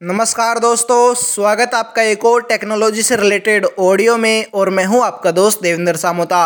नमस्कार दोस्तों, स्वागत आपका एक और टेक्नोलॉजी से रिलेटेड ऑडियो में और मैं हूँ आपका दोस्त देवेंद्र सामोता।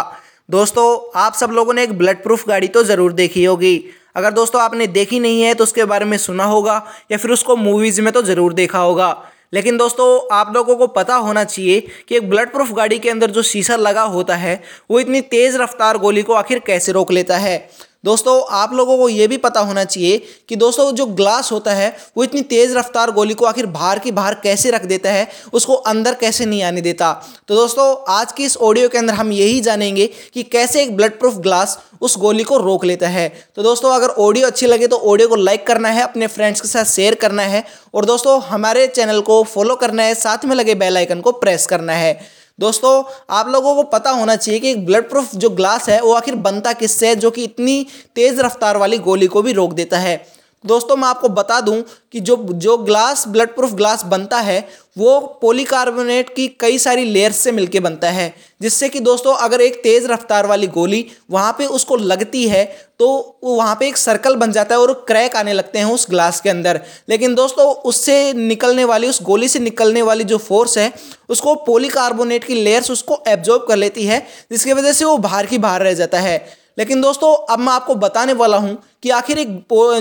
दोस्तों, आप सब लोगों ने एक ब्लड प्रूफ गाड़ी तो ज़रूर देखी होगी। अगर दोस्तों आपने देखी नहीं है तो उसके बारे में सुना होगा या फिर उसको मूवीज़ में तो ज़रूर देखा होगा। लेकिन दोस्तों, आप लोगों को पता होना चाहिए कि एक ब्लड प्रूफ गाड़ी के अंदर जो शीशा लगा होता है, वो इतनी तेज़ रफ्तार गोली को आखिर कैसे रोक लेता है? दोस्तों, आप लोगों को ये भी पता होना चाहिए कि दोस्तों, जो ग्लास होता है, वो इतनी तेज़ रफ्तार गोली को आखिर बाहर की बाहर कैसे रख देता है, उसको अंदर कैसे नहीं आने देता। तो दोस्तों, आज की इस ऑडियो के अंदर हम यही जानेंगे कि कैसे एक ब्लड प्रूफ ग्लास उस गोली को रोक लेता है। तो दोस्तों, अगर ऑडियो अच्छी लगे तो ऑडियो को लाइक करना है, अपने फ्रेंड्स के साथ शेयर करना है और दोस्तों, हमारे चैनल को फॉलो करना है, साथ में लगे बेल आइकन को प्रेस करना है। दोस्तों, आप लोगों को पता होना चाहिए कि ब्लड प्रूफ जो ग्लास है, वो आखिर बनता किससे है, जो कि इतनी तेज़ रफ्तार वाली गोली को भी रोक देता है। दोस्तों, मैं आपको बता दूँ कि जो जो ग्लास ब्लड प्रूफ ग्लास बनता है, वो पॉलीकार्बोनेट की कई सारी लेयर्स से मिलके बनता है। जिससे कि दोस्तों, अगर एक तेज़ रफ्तार वाली गोली वहाँ पे उसको लगती है तो वहाँ पे एक सर्कल बन जाता है और क्रैक आने लगते हैं उस ग्लास के अंदर। लेकिन दोस्तों, उससे निकलने वाली, उस गोली से निकलने वाली जो फोर्स है, उसको पॉलीकार्बोनेट की लेयर्स उसको एब्जॉर्ब कर लेती है, जिसकी वजह से वो बाहर की बाहर रह जाता है। लेकिन दोस्तों, अब मैं आपको बताने वाला हूँ कि आखिर एक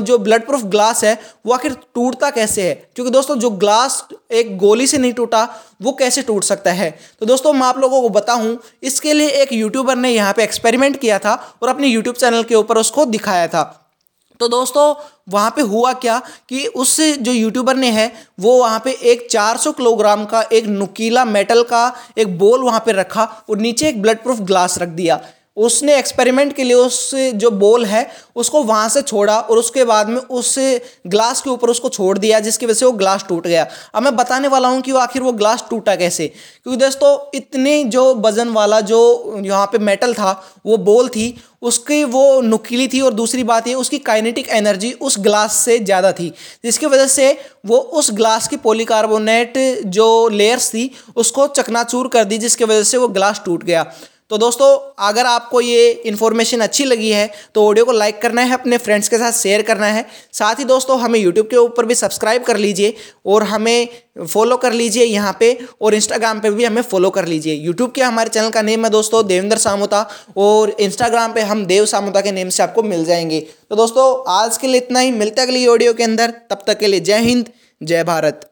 जो ब्लड प्रूफ ग्लास है, वो आखिर टूटता कैसे है? क्योंकि दोस्तों, जो ग्लास एक गोली से नहीं टूटा, वो कैसे टूट सकता है? तो दोस्तों, मैं आप लोगों को बताऊँ, इसके लिए एक यूट्यूबर ने यहाँ पे एक्सपेरिमेंट किया था और अपने यूट्यूब चैनल के ऊपर उसको दिखाया था। तो दोस्तों, वहाँ पे हुआ क्या कि उस जो यूट्यूबर ने है, वो वहाँ पे एक 400 किलोग्राम का एक नुकीला मेटल का एक बोल वहाँ पे रखा और नीचे एक ब्लड प्रूफ ग्लास रख दिया। उसने एक्सपेरिमेंट के लिए उस जो बोल है, उसको वहाँ से छोड़ा और उसके बाद में उस ग्लास के ऊपर उसको छोड़ दिया, जिसकी वजह से वो ग्लास टूट गया। अब मैं बताने वाला हूँ कि आखिर वो ग्लास टूटा कैसे। क्योंकि दोस्तों, इतने जो वज़न वाला जो यहाँ पे मेटल था, वो बोल थी, उसकी वो नुकीली थी और दूसरी बात ये, उसकी काइनेटिक एनर्जी उस ग्लास से ज़्यादा थी, जिसकी वजह से वो उस ग्लास की पॉलीकार्बोनेट जो लेयर्स थी, उसको चकनाचूर कर दी, जिसकी वजह से वो ग्लास टूट गया। तो दोस्तों, अगर आपको ये इन्फॉर्मेशन अच्छी लगी है तो ऑडियो को लाइक करना है, अपने फ्रेंड्स के साथ शेयर करना है। साथ ही दोस्तों, हमें यूट्यूब के ऊपर भी सब्सक्राइब कर लीजिए और हमें फॉलो कर लीजिए यहाँ पे और इंस्टाग्राम पे भी हमें फॉलो कर लीजिए। यूट्यूब के हमारे चैनल का नेम है दोस्तों, देवेंद्र सामोता और इंस्टाग्राम पे हम देव सामोता के नेम से आपको मिल जाएँगे। तो दोस्तों, आज के लिए इतना ही। मिलते अगली ऑडियो के अंदर। तब तक के लिए जय हिंद, जय भारत।